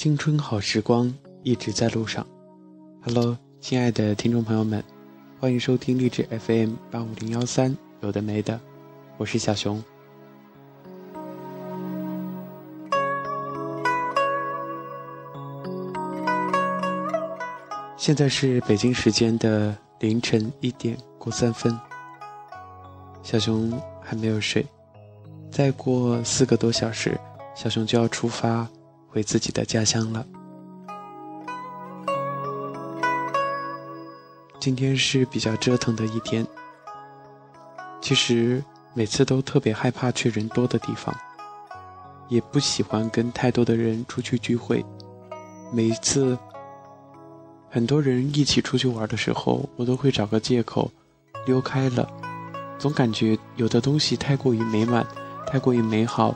青春好时光一直在路上。Hello，亲爱的听众朋友们，欢迎收听励志 FM 八五零幺三，有的没的，我是小熊。现在是北京时间的凌晨一点过三分，小熊还没有睡，再过四个多小时，小熊就要出发。回自己的家乡了。今天是比较折腾的一天。其实每次都特别害怕去人多的地方，也不喜欢跟太多的人出去聚会。每一次很多人一起出去玩的时候，我都会找个借口溜开了。总感觉有的东西太过于美满，太过于美好。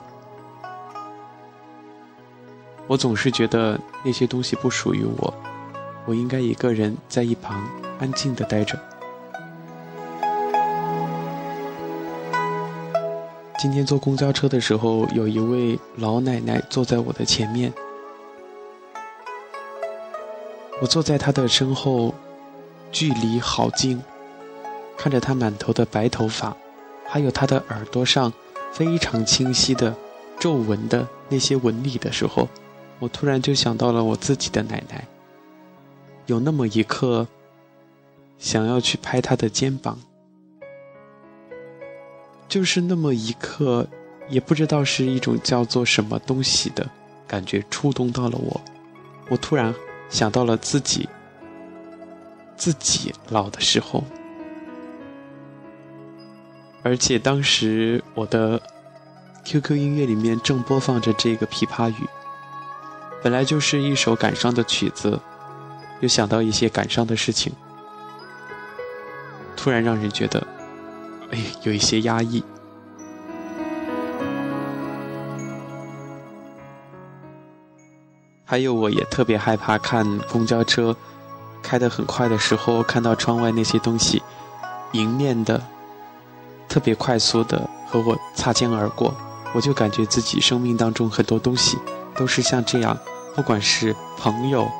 我总是觉得那些东西不属于我，我应该一个人在一旁安静的待着。今天坐公交车的时候，有一位老奶奶坐在我的前面，我坐在她的身后，距离好近，看着她满头的白头发，还有她的耳朵上非常清晰的皱纹的那些纹理的时候。我突然就想到了我自己的奶奶，有那么一刻，想要去拍她的肩膀，就是那么一刻，也不知道是一种叫做什么东西的感觉触动到了我，我突然想到了自己，自己老的时候，而且当时我的 QQ 音乐里面正播放着这个《琵琶语》。本来就是一首感伤的曲子，又想到一些感伤的事情，突然让人觉得，哎，有一些压抑。还有，我也特别害怕看公交车开得很快的时候，看到窗外那些东西迎面的特别快速的和我擦肩而过，我就感觉自己生命当中很多东西都是像这样。不管是朋友，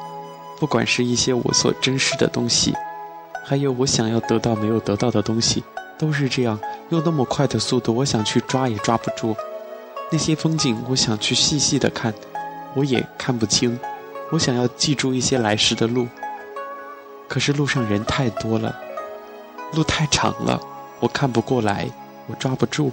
不管是一些我所珍视的东西，还有我想要得到没有得到的东西，都是这样，用那么快的速度，我想去抓也抓不住。那些风景，我想去细细的看，我也看不清。我想要记住一些来时的路，可是路上人太多了，路太长了，我看不过来，我抓不住。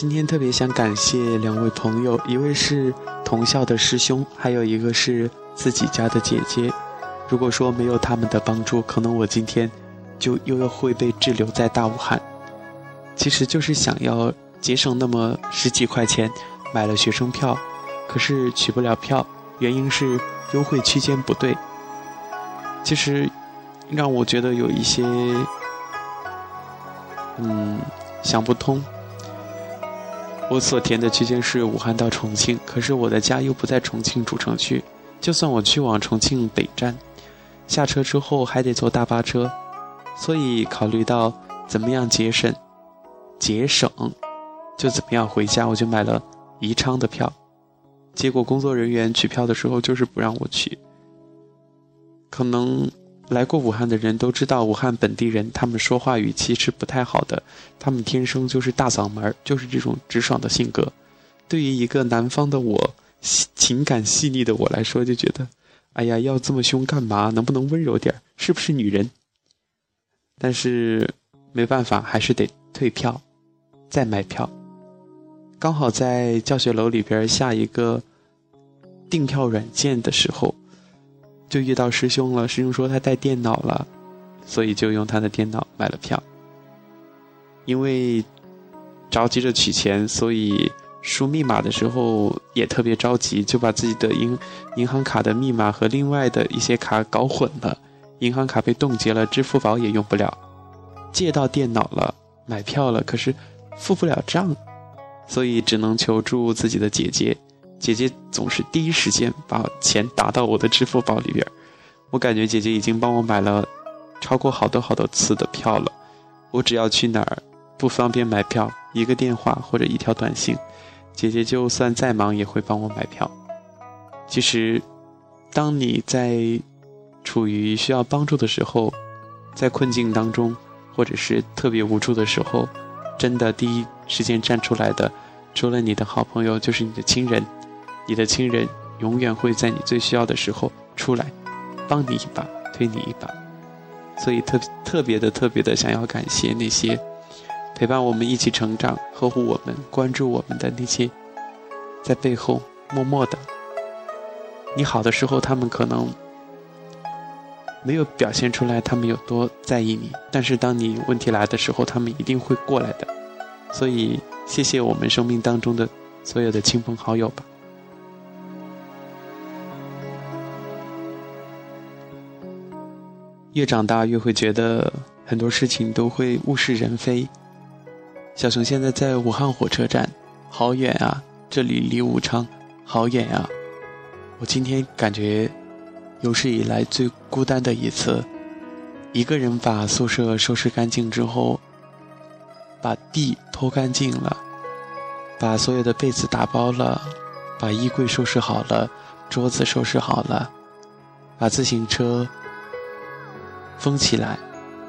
今天特别想感谢两位朋友，一位是同校的师兄，还有一个是自己家的姐姐。如果说没有他们的帮助，可能我今天就又要会被滞留在大武汉。其实就是想要节省那么十几块钱，买了学生票，可是取不了票，原因是优惠区间不对。其实让我觉得有一些，嗯，想不通。我所填的区间是武汉到重庆，可是我的家又不在重庆主城区。就算我去往重庆北站，下车之后还得坐大巴车，所以考虑到怎么样节省，节省，就怎么样回家。我就买了宜昌的票，结果工作人员取票的时候就是不让我取，可能。来过武汉的人都知道，武汉本地人他们说话语气是不太好的，他们天生就是大嗓门，就是这种直爽的性格。对于一个南方的我，情感细腻的我来说，就觉得，哎呀，要这么凶干嘛？能不能温柔点？是不是女人？但是没办法，还是得退票，再买票。刚好在教学楼里边下一个订票软件的时候。就遇到师兄了，师兄说他带电脑了，所以就用他的电脑买了票。因为着急着取钱，所以输密码的时候也特别着急，就把自己的银银行卡的密码和另外的一些卡搞混了，银行卡被冻结了，支付宝也用不了。借到电脑了，买票了，可是付不了账，所以只能求助自己的姐姐。姐姐总是第一时间把钱打到我的支付宝里边，我感觉姐姐已经帮我买了超过好多好多次的票了，我只要去哪儿不方便买票，一个电话或者一条短信，姐姐就算再忙也会帮我买票。其实，当你在处于需要帮助的时候，在困境当中，或者是特别无助的时候，真的第一时间站出来的，除了你的好朋友，就是你的亲人。你的亲人永远会在你最需要的时候出来，帮你一把，推你一把。所以特特别的特别的想要感谢那些陪伴我们一起成长、呵护我们、关注我们的那些在背后默默的。你好的时候，他们可能没有表现出来他们有多在意你，但是当你问题来的时候，他们一定会过来的。所以谢谢我们生命当中的所有的亲朋好友吧。越长大越会觉得很多事情都会物是人非。小熊现在在武汉火车站，好远啊！这里离武昌好远啊！我今天感觉有史以来最孤单的一次，一个人把宿舍收拾干净之后，把地拖干净了，把所有的被子打包了，把衣柜收拾好了，桌子收拾好了，把自行车。封起来，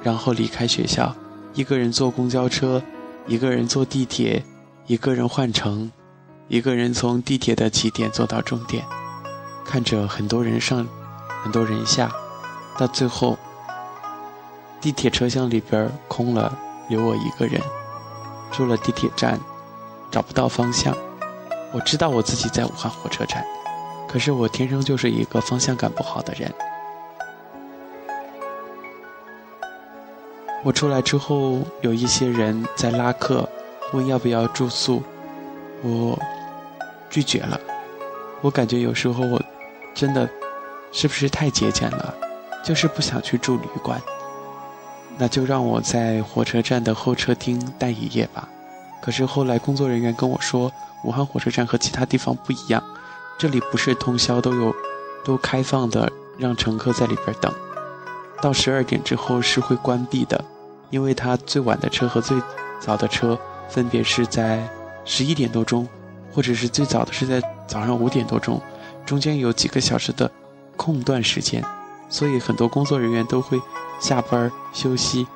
然后离开学校，一个人坐公交车，一个人坐地铁，一个人换乘，一个人从地铁的起点坐到终点，看着很多人上，很多人下，到最后，地铁车厢里边空了，留我一个人，出了地铁站，找不到方向。我知道我自己在武汉火车站，可是我天生就是一个方向感不好的人。我出来之后，有一些人在拉客，问要不要住宿，我拒绝了。我感觉有时候我真的是不是太节俭了，就是不想去住旅馆。那就让我在火车站的候车厅待一夜吧。可是后来工作人员跟我说，武汉火车站和其他地方不一样，这里不是通宵都有都开放的，让乘客在里边等。到十二点之后是会关闭的，因为它最晚的车和最早的车分别是在十一点多钟，或者是最早的是在早上五点多钟，中间有几个小时的空段时间，所以很多工作人员都会下班休息。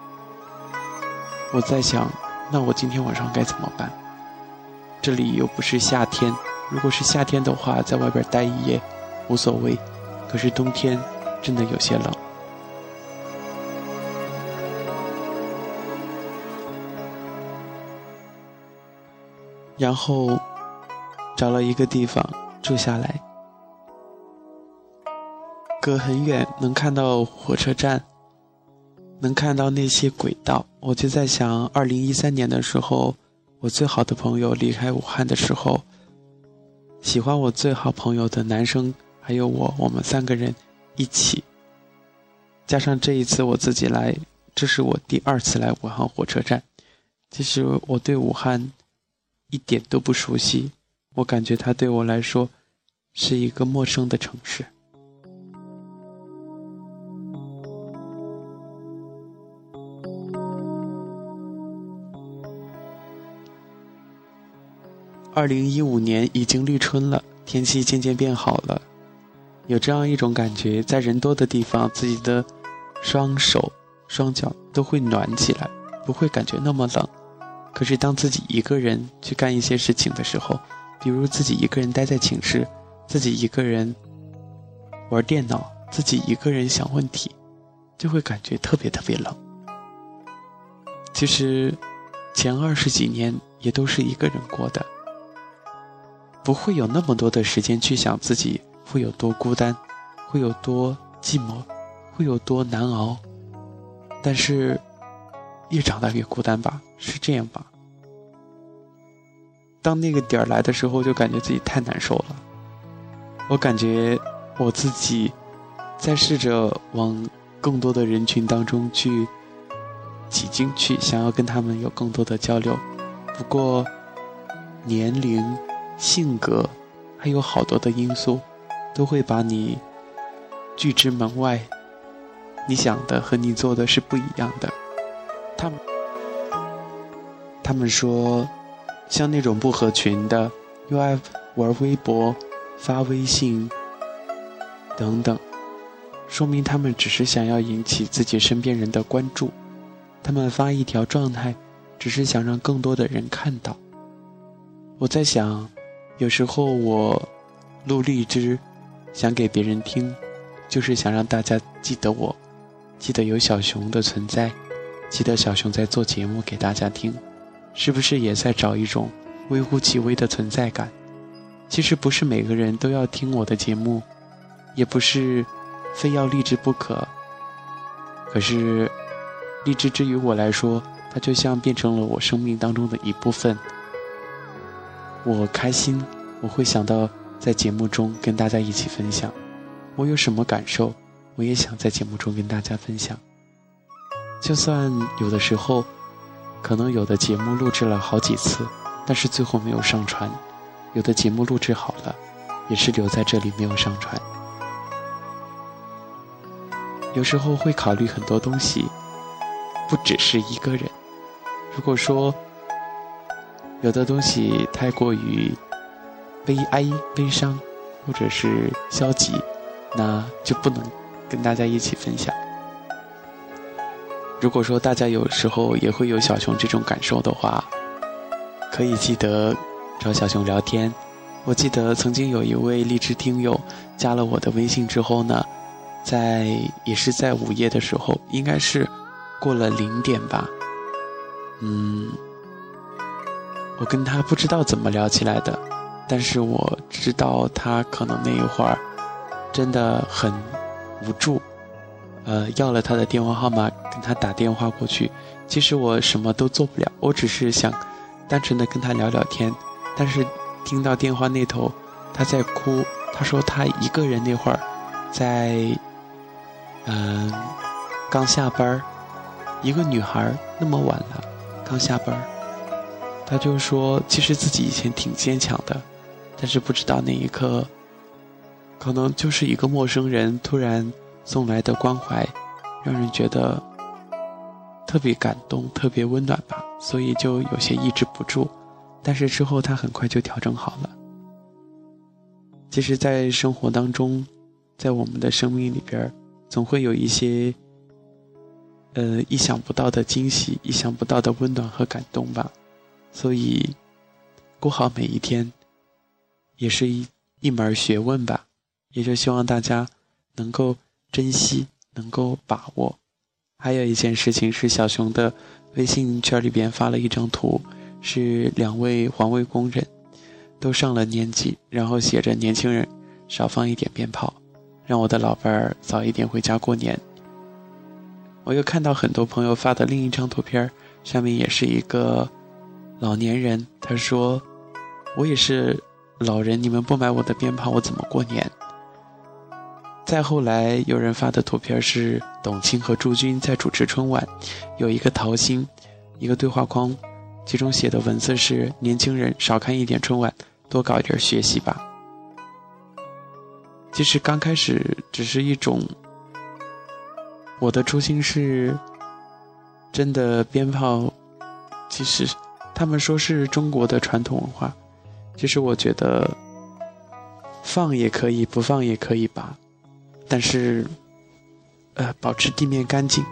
我在想，那我今天晚上该怎么办？这里又不是夏天，如果是夏天的话，在外边待一夜无所谓，可是冬天真的有些冷。然后找了一个地方住下来，隔很远能看到火车站，能看到那些轨道。我就在想，二零一三年的时候，我最好的朋友离开武汉的时候，喜欢我最好朋友的男生还有我，我们三个人一起，加上这一次我自己来，这是我第二次来武汉火车站。其实我对武汉。一点都不熟悉，我感觉它对我来说是一个陌生的城市。二零一五年已经立春了，天气渐渐变好了，有这样一种感觉，在人多的地方，自己的双手、双脚都会暖起来，不会感觉那么冷。可是，当自己一个人去干一些事情的时候，比如自己一个人待在寝室，自己一个人玩电脑，自己一个人想问题，就会感觉特别特别冷。其实，前二十几年也都是一个人过的，不会有那么多的时间去想自己会有多孤单，会有多寂寞，会有多难熬。但是。越长大越孤单吧，是这样吧？当那个点儿来的时候，就感觉自己太难受了。我感觉我自己在试着往更多的人群当中去挤进去，想要跟他们有更多的交流。不过，年龄、性格，还有好多的因素，都会把你拒之门外。你想的和你做的是不一样的。他们。他们说，像那种不合群的，又爱玩微博、发微信等等，说明他们只是想要引起自己身边人的关注。他们发一条状态，只是想让更多的人看到。我在想，有时候我录荔枝，想给别人听，就是想让大家记得我，记得有小熊的存在，记得小熊在做节目给大家听。是不是也在找一种微乎其微的存在感？其实不是每个人都要听我的节目，也不是非要励志不可。可是，励志之于我来说，它就像变成了我生命当中的一部分。我开心，我会想到在节目中跟大家一起分享。我有什么感受，我也想在节目中跟大家分享。就算有的时候。可能有的节目录制了好几次，但是最后没有上传；有的节目录制好了，也是留在这里没有上传。有时候会考虑很多东西，不只是一个人。如果说有的东西太过于悲哀、悲伤，或者是消极，那就不能跟大家一起分享。如果说大家有时候也会有小熊这种感受的话，可以记得找小熊聊天。我记得曾经有一位荔枝听友加了我的微信之后呢，在也是在午夜的时候，应该是过了零点吧，嗯，我跟他不知道怎么聊起来的，但是我知道他可能那一会儿真的很无助。呃，要了他的电话号码，跟他打电话过去。其实我什么都做不了，我只是想单纯的跟他聊聊天。但是听到电话那头他在哭，他说他一个人那会儿在，嗯，刚下班一个女孩那么晚了，刚下班他就说其实自己以前挺坚强的，但是不知道那一刻，可能就是一个陌生人突然。送来的关怀，让人觉得特别感动、特别温暖吧，所以就有些抑制不住。但是之后他很快就调整好了。其实，在生活当中，在我们的生命里边，总会有一些呃意想不到的惊喜、意想不到的温暖和感动吧。所以，过好每一天，也是一一门学问吧。也就希望大家能够。珍惜，能够把握。还有一件事情是，小熊的微信圈里边发了一张图，是两位环卫工人，都上了年纪，然后写着“年轻人少放一点鞭炮，让我的老伴儿早一点回家过年”。我又看到很多朋友发的另一张图片，上面也是一个老年人，他说：“我也是老人，你们不买我的鞭炮，我怎么过年？”再后来，有人发的图片是董卿和朱军在主持春晚，有一个桃心，一个对话框，其中写的文字是：“年轻人少看一点春晚，多搞一点学习吧。”其实刚开始只是一种，我的初心是，真的鞭炮，其实他们说是中国的传统文化，其实我觉得放也可以，不放也可以吧。但是，呃，保持地面干净，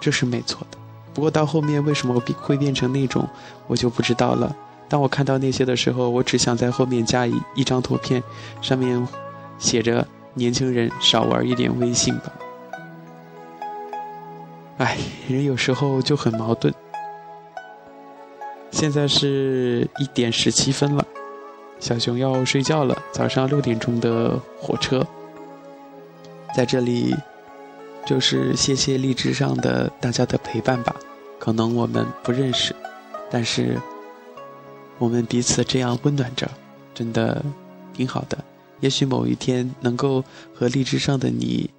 这是没错的。不过到后面为什么会变成那种，我就不知道了。当我看到那些的时候，我只想在后面加一一张图片，上面写着“年轻人少玩一点微信吧”。哎，人有时候就很矛盾。现在是一点十七分了，小熊要睡觉了，早上六点钟的火车。在这里，就是谢谢荔枝上的大家的陪伴吧。可能我们不认识，但是我们彼此这样温暖着，真的挺好的。也许某一天能够和荔枝上的你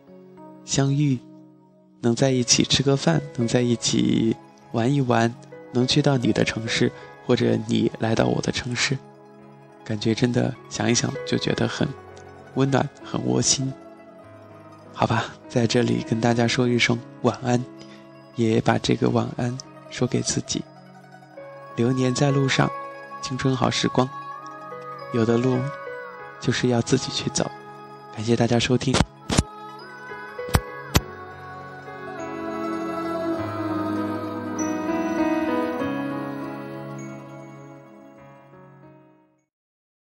相遇，能在一起吃个饭，能在一起玩一玩，能去到你的城市，或者你来到我的城市，感觉真的想一想就觉得很温暖，很窝心。好吧，在这里跟大家说一声晚安，也把这个晚安说给自己。流年在路上，青春好时光。有的路，就是要自己去走。感谢大家收听。